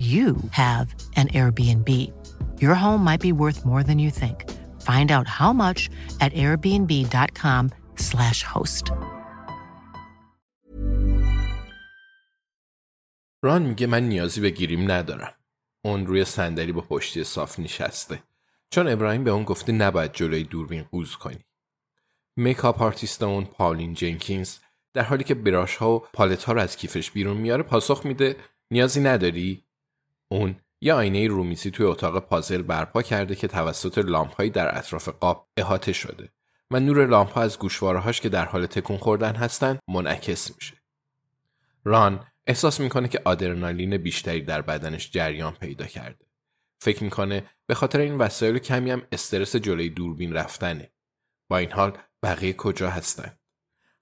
you have an Airbnb. Your home might be worth more than you think. Find out how much at airbnb.com/slash host. ران میگه من نیازی به گیریم ندارم. اون روی صندلی با پشتی صاف نشسته. چون ابراهیم به اون گفته نباید جلوی دوربین قوز کنی. makeup artist اون پاولین جنکینز در حالی که brush ها و پالت ها رو از کیفش بیرون میاره پاسخ میده نیازی نداری اون یه آینه رومیزی توی اتاق پازل برپا کرده که توسط لامپهایی در اطراف قاب احاطه شده و نور از گوشواره‌هاش که در حال تکون خوردن هستن منعکس میشه. ران احساس می‌کنه که آدرنالین بیشتری در بدنش جریان پیدا کرده. فکر می‌کنه به خاطر این وسایل کمی هم استرس جلوی دوربین رفتنه. با این حال بقیه کجا هستن؟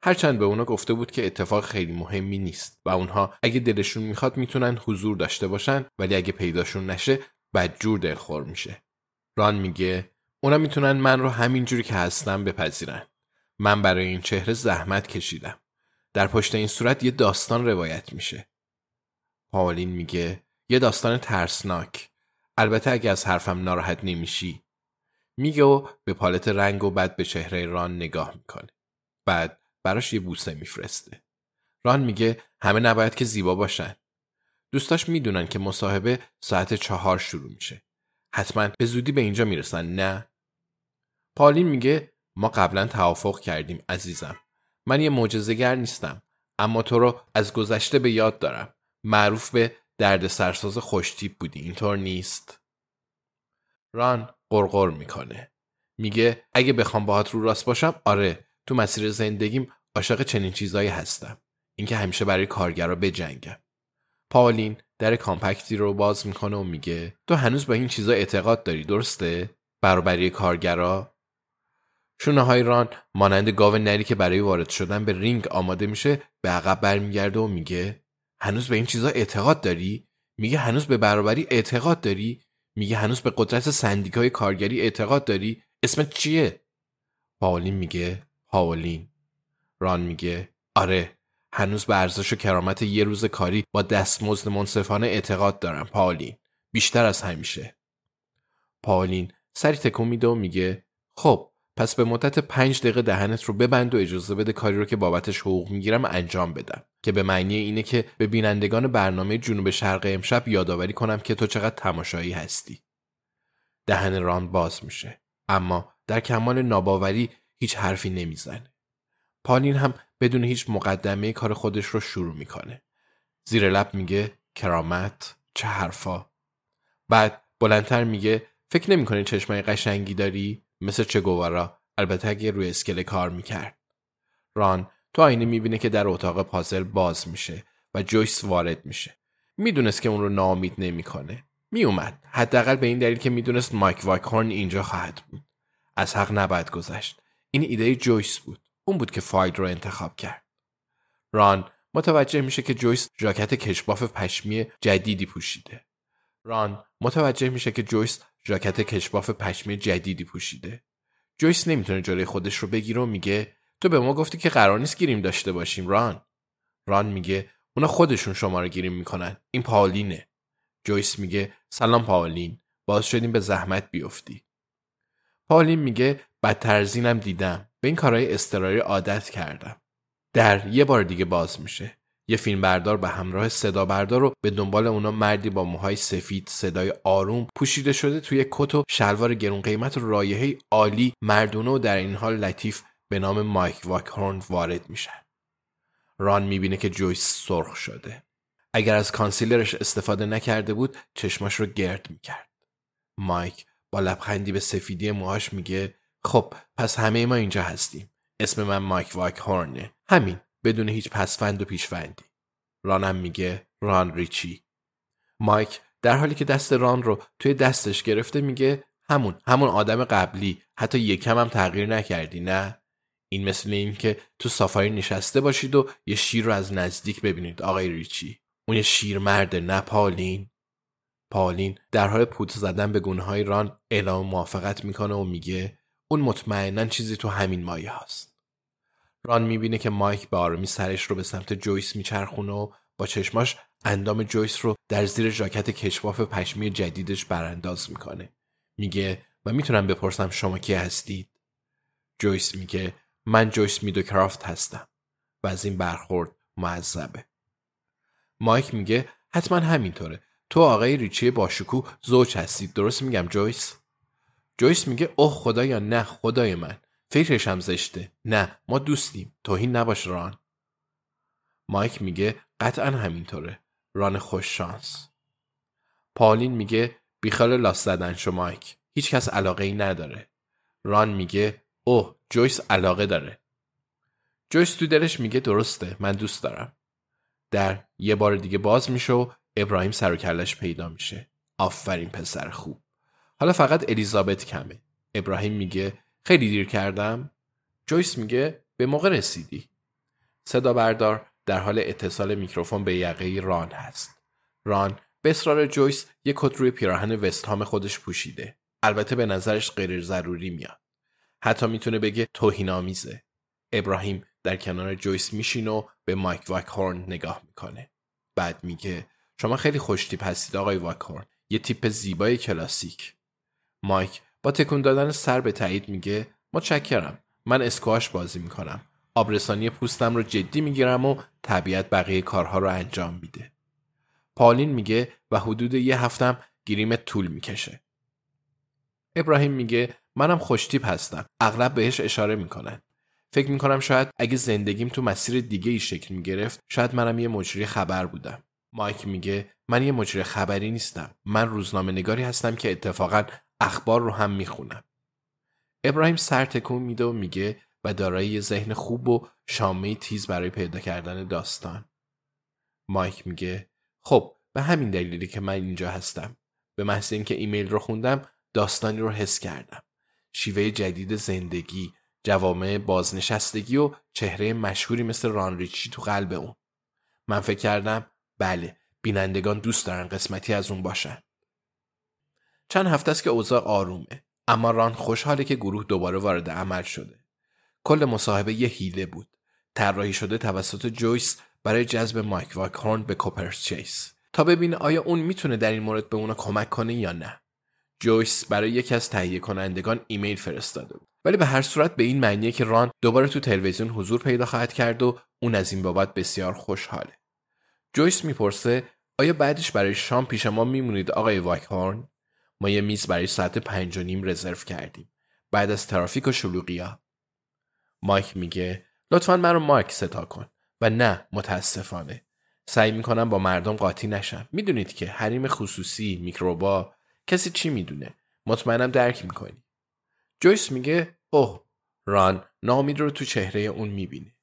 هرچند به اونا گفته بود که اتفاق خیلی مهمی نیست و اونها اگه دلشون می‌خواد می‌تونن حضور داشته باشن ولی اگه پیداشون نشه بدجور دلخور میشه. ران میگه اونا می‌تونن من رو همینجوری که هستم بپذیرن. من برای این چهره زحمت کشیدم. در پشت این صورت یه داستان روایت میشه. پاولین میگه یه داستان ترسناک. البته اگه از حرفم ناراحت نمیشی. میگه و به پالت رنگ و بعد به چهره ران نگاه می‌کنه. بعد براش یه بوسه میفرسته. ران میگه همه نباید که زیبا باشن. دوستاش می‌دونن که مصاحبه ساعت چهار شروع میشه. حتما به زودی به اینجا می‌رسن نه؟ پالین میگه ما قبلا توافق کردیم عزیزم. من یه معجزه‌گر نیستم اما تو رو از گذشته به یاد دارم. معروف به درد سرساز خوشتیپ بودی اینطور نیست؟ ران قرقر می‌کنه. میگه اگه بخوام باهات رو راست باشم آره تو مسیر زندگیم عاشق چنین چیزایی هستم. اینکه همیشه برای کارگرا بجنگم. پاولین در کامپکتی رو باز می‌کنه و میگه تو هنوز به این چیزا اعتقاد داری درسته؟ برابری کارگرا. شونه های ران مانند گاو نری که برای وارد شدن به رینگ آماده میشه به عقب برمیگرده و میگه هنوز به این چیزا اعتقاد داری؟ میگه هنوز به برابری اعتقاد داری؟ میگه هنوز به قدرت سندیکای کارگری اعتقاد داری؟ اسمت چیه؟ پاولین میگه پاولین. ران میگه. آره هنوز به ارزش و کرامت یه روز کاری با دستمزد منصفانه اعتقاد دارم پاولین. بیشتر از همیشه. پاولین سری تکون میده و میگه خب پس به مدت پنج دقیقه دهنت رو ببند و اجازه بده کاری رو که بابتش حقوق می‌گیرم انجام بدم. که به معنی اینه که به بینندگان برنامه جنوب شرق امشب یادآوری کنم که تو چقدر تماشایی هستی. دهن ران باز میشه. اما در کمال ناباوری هیچ حرفی نمی‌زنه. پالین هم بدون هیچ مقدمه کار خودش رو شروع می‌کنه. زیر لب میگه کرامت چه حرفا. بعد بلندتر میگه فکر نمی‌کنی چشمای قشنگی داری؟ مثل چه گوارا؟ البته اگه روی اسکله کار می‌کرد. ران تو آینه می‌بینه که در اتاق پازل باز میشه و جویس وارد میشه. می‌دونست که اون رو ناامید نمی‌کنه. میومد حداقل به این دلیل که می‌دونست مایک وایکورن اینجا خواهد بود. از حق نباید گذشت. این ایده جویس بود. اون بود که فاید رو انتخاب کرد ران متوجه میشه که جویس ژاکت کشباف پشمی جدیدی پوشیده ران متوجه میشه که جویس ژاکت کشباف پشمی جدیدی پوشیده. جویس نمی‌تونه جلوی خودش رو بگیره و میگه تو به ما گفتی که قرار نیست گریم داشته باشیم ران. ران میگه اونا خودشون شما رو گیریم می‌کنن. این پاولینه. جویس میگه سلام پاولین. باز شدیم به زحمت بیفتی. پاولین میگه بدتر از اینم دیدم. به این کارهای استراری عادت کردم. در یه بار دیگه باز میشه. یه فیلم بردار به همراه صدا بردار رو به دنبال اونا مردی با موهای سفید صدای آروم پوشیده شده توی کت و شلوار گرون قیمت و رایحه عالی مردونه و در این حال لطیف به نام مایک واکهورن وارد میشن. ران می‌بینه که جویس سرخ شده. اگر از کانسیلرش استفاده نکرده بود چشماش رو گرد می‌کرد. مایک با لبخندی به سفیدی موهاش میگه خب پس همه ما اینجا هستیم. اسم من مایک واکهورنه. همین بدون هیچ پسفند و پیشفندی. رانم میگه ران ریچی. مایک در حالی که دست ران رو توی دستش گرفته میگه همون همون آدم قبلی حتی یکم هم تغییر نکردی نه این مثل این که تو سافاری نشسته باشید و یه شیر رو از نزدیک ببینید آقای ریچی اون یه شیر مرده نه پالین پالین در حال پوت زدن به گونه های ران اعلام موافقت می‌کنه و میگه اون مطمئنا چیزی تو همین مایه هست ران می‌بینه که مایک به آرامی سرش رو به سمت جویس میچرخونه و با چشماش اندام جویس رو در زیر ژاکت کشواف پشمی جدیدش برانداز می‌کنه. میگه و می‌تونم بپرسم شما کی هستید؟ جویس میگه من جویس میدو کرافت هستم و از این برخورد معذبه. مایک میگه حتما همینطوره. تو آقای ریچی باشکوه زوج هستید. درست میگم جویس؟ جویس میگه اوه خدایا نه خدای من. فکرش هم زشته. نه ما دوستیم. توهین نباش ران. مایک میگه قطعا همینطوره. ران خوش شانس. پالین میگه بیخال لاس زدن شو مایک. هیچ کس علاقه ای نداره. ران میگه اوه جویس علاقه داره. جویس تو دلش میگه درسته من دوست دارم. در یه بار دیگه باز میشه و ابراهیم سر و کلش پیدا میشه. آفرین پسر خوب. حالا فقط الیزابت کمه. ابراهیم میگه خیلی دیر کردم. جویس میگه به موقع رسیدی. صدا بردار در حال اتصال میکروفون به یقه ران هست. ران به اصرار جویس یک کت روی پیراهن وستهام خودش پوشیده. البته به نظرش غیر ضروری میاد. حتی می‌تونه بگه توهین آمیزه ابراهیم در کنار جویس می‌شینه و به مایک واکهورن نگاه می‌کنه. بعد میگه شما خیلی خوشتیپ هستید آقای واکهورن. یه تیپ زیبای کلاسیک. مایک. با تکون دادن سر به تایید میگه متشکرم. من اسکواش بازی می‌کنم. آبرسانی پوستم رو جدی می‌گیرم و طبیعت بقیه کارها رو انجام میده. پالین میگه و حدود یه هفتم گیریمت طول می‌کشه. ابراهیم میگه منم خوشتیپ هستم. اغلب بهش اشاره می‌کنن. فکر می‌کنم شاید اگه زندگیم تو مسیر دیگه ای شکل می‌گرفت شاید منم یه مجری خبر بودم. مایک میگه من یه مجری خبری نیستم. من روزنامه نگاری هستم که اتفاقا اخبار رو هم می‌خونم ابراهیم سر تکون میده و میگه و دارای ذهن خوب و شامه تیز برای پیدا کردن داستان. مایک میگه خب به همین دلیلی که من اینجا هستم. به محض اینکه ایمیل رو خوندم داستانی رو حس کردم. شیوه جدید زندگی جوامع بازنشستگی و چهره مشهوری مثل ران ریچی تو قلب اون. من فکر کردم بله بینندگان دوست دارن قسمتی از اون باشن. چند هفته است که اوضاع آرومه. اما ران خوشحاله که گروه دوباره وارد عمل شده. کل مصاحبه یه هیله بود. طراحی شده توسط جویس برای جذب مایک واکهورن به کوپرس چیس. تا ببینه آیا اون می‌تونه در این مورد به اونا کمک کنه یا نه. جویس برای یکی از تهیه کنندگان ایمیل فرستاده بود. ولی به هر صورت به این معنیه که ران دوباره تو تلویزیون حضور پیدا خواهد کرد و اون از این بابت بسیار خوشحاله. جویس می‌پرسه آیا بعدش برای شام پیش ما میمونید آقای واکهورن؟ ما یه میز برای ساعت پنج و نیم رزرو کردیم. بعد از ترافیک و شلوغیا مایک میگه لطفا من رو مایک ستا کن. و نه متاسفانه. سعی می‌کنم با مردم قاطی نشم. می‌دونید که حریم خصوصی میکروبا کسی چی می‌دونه؟ مطمئنم درک می‌کنی. جویس میگه اوه ران نامید رو تو چهره اون می‌بینه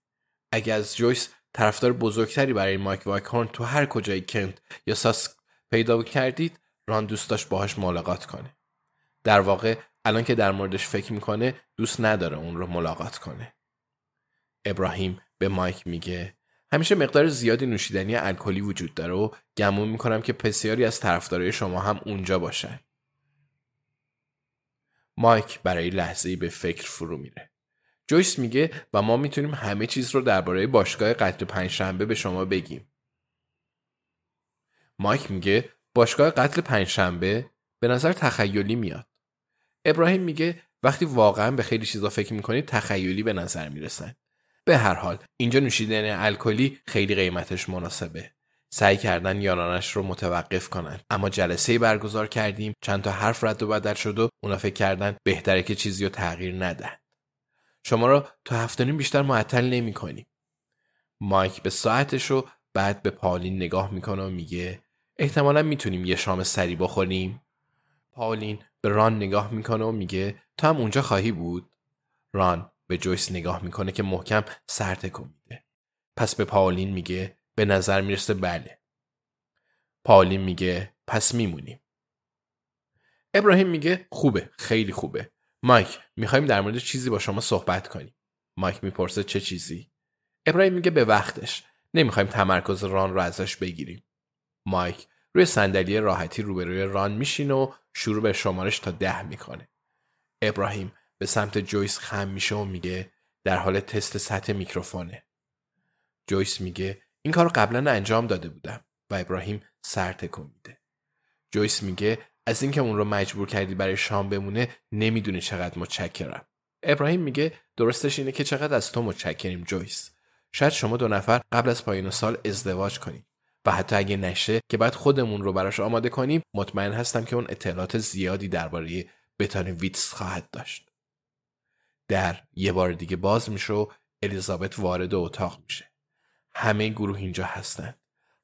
اگه از جویس طرفدار بزرگتری برای مایک واکهورن تو هر کجای کنت یا ساس پیدا کردید ران دوست داشت باهاش ملاقات کنه در واقع الان که در موردش فکر می‌کنه دوست نداره اون رو ملاقات کنه ابراهیم به مایک میگه همیشه مقدار زیادی نوشیدنی الکلی وجود داره و گمون می‌کنم که بسیاری از طرفدارای شما هم اونجا باشن. مایک برای لحظه به فکر فرو میره. جویس میگه و ما می‌تونیم همه چیز رو درباره باشگاه قتل پنجشنبه به شما بگیم. مایک میگه باشگاه قتل پنجشنبه به نظر تخیلی میاد. ابراهیم میگه وقتی واقعا به خیلی چیزا فکر می‌کنید تخیلی به نظر می‌رسن. به هر حال اینجا نوشیدن الکلی خیلی قیمتش مناسبه. سعی کردن یارانش رو متوقف کنن اما جلسه برگزار کردیم چند تا حرف رد و بدل شد و اونا فکر کردن بهتره که چیزی رو تغییر ندن شما رو تا هفته بیشتر معطل نمی کنیم. مایک به ساعتش رو بعد به پالین نگاه می‌کنه و میگه احتمالا می‌تونیم یه شام سری بخوریم. پالین به ران نگاه می‌کنه و میگه تو هم اونجا خواهی بود؟ ران به جویس نگاه می‌کنه که محکم سر تکون میده. پس به پاولین میگه به نظر می‌رسه بله. پاولین میگه پس میمونیم. ابراهیم میگه خوبه خیلی خوبه. مایک می‌خوایم در مورد چیزی با شما صحبت کنیم. مایک می‌پرسه چه چیزی؟ ابراهیم میگه به وقتش. نمی‌خوایم تمرکز ران رو ازش بگیریم. مایک روی صندلی راحتی روبروی ران میشینه و شروع به شمارش تا ده می‌کنه. ابراهیم به سمت جویس خم میشه و میگه در حال تست سطح میکروفونه. جویس میگه این کار قبلا انجام داده بودم و ابراهیم سر تکون میده. جویس میگه از اینکه اون رو مجبور کردی برای شام بمونه نمی‌دونی چقدر متشکرم. ابراهیم میگه درستش اینه که چقدر از تو متشکریم جویس. شاید شما دو نفر قبل از پایان سال ازدواج کنید و حتی اگه نشه که بعد خودمون رو براش آماده کنیم مطمئن هستم که اون اطلاعات زیادی درباره بتان ویتس خواهد داشت. در یه بار دیگه باز میشه و الیزابت وارد اتاق میشه. همه گروه اینجا هستن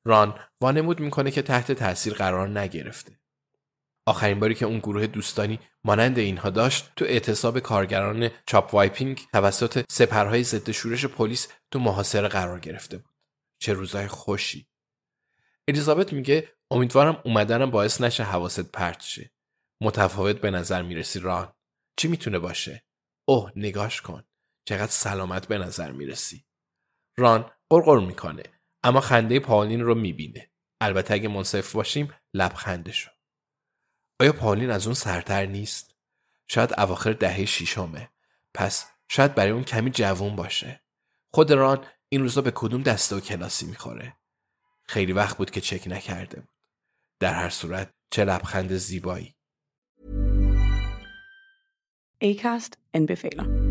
ران وانمود می‌کنه که تحت تاثیر قرار نگرفته. آخرین باری که اون گروه دوستانی مانند اینها داشت تو اعتصاب کارگران چاپ وایپینگ توسط سپرهای ضد شورش پلیس تو محاصره قرار گرفته بود. چه روزای خوشی. الیزابت میگه امیدوارم اومدنم باعث نشه حواست پرت شه. متفاوت به نظر می‌رسی ران. چی می‌تونه باشه؟ اوه نگاش کن. چقدر سلامت به نظر می‌رسی. ران قرقر می‌کنه اما خنده پالین رو می‌بینه. البته اگه منصف باشیم لبخندشو آیا پالین از اون سرتر نیست؟ شاید اواخر دهه شیشمه پس شاید برای اون کمی جوون باشه. خود ران این روزا به کدوم دسته و کلاسی می‌خوره؟ خیلی وقت بود که چک نکرده بود در هر صورت چه لبخند زیبایی Acast anbefaler.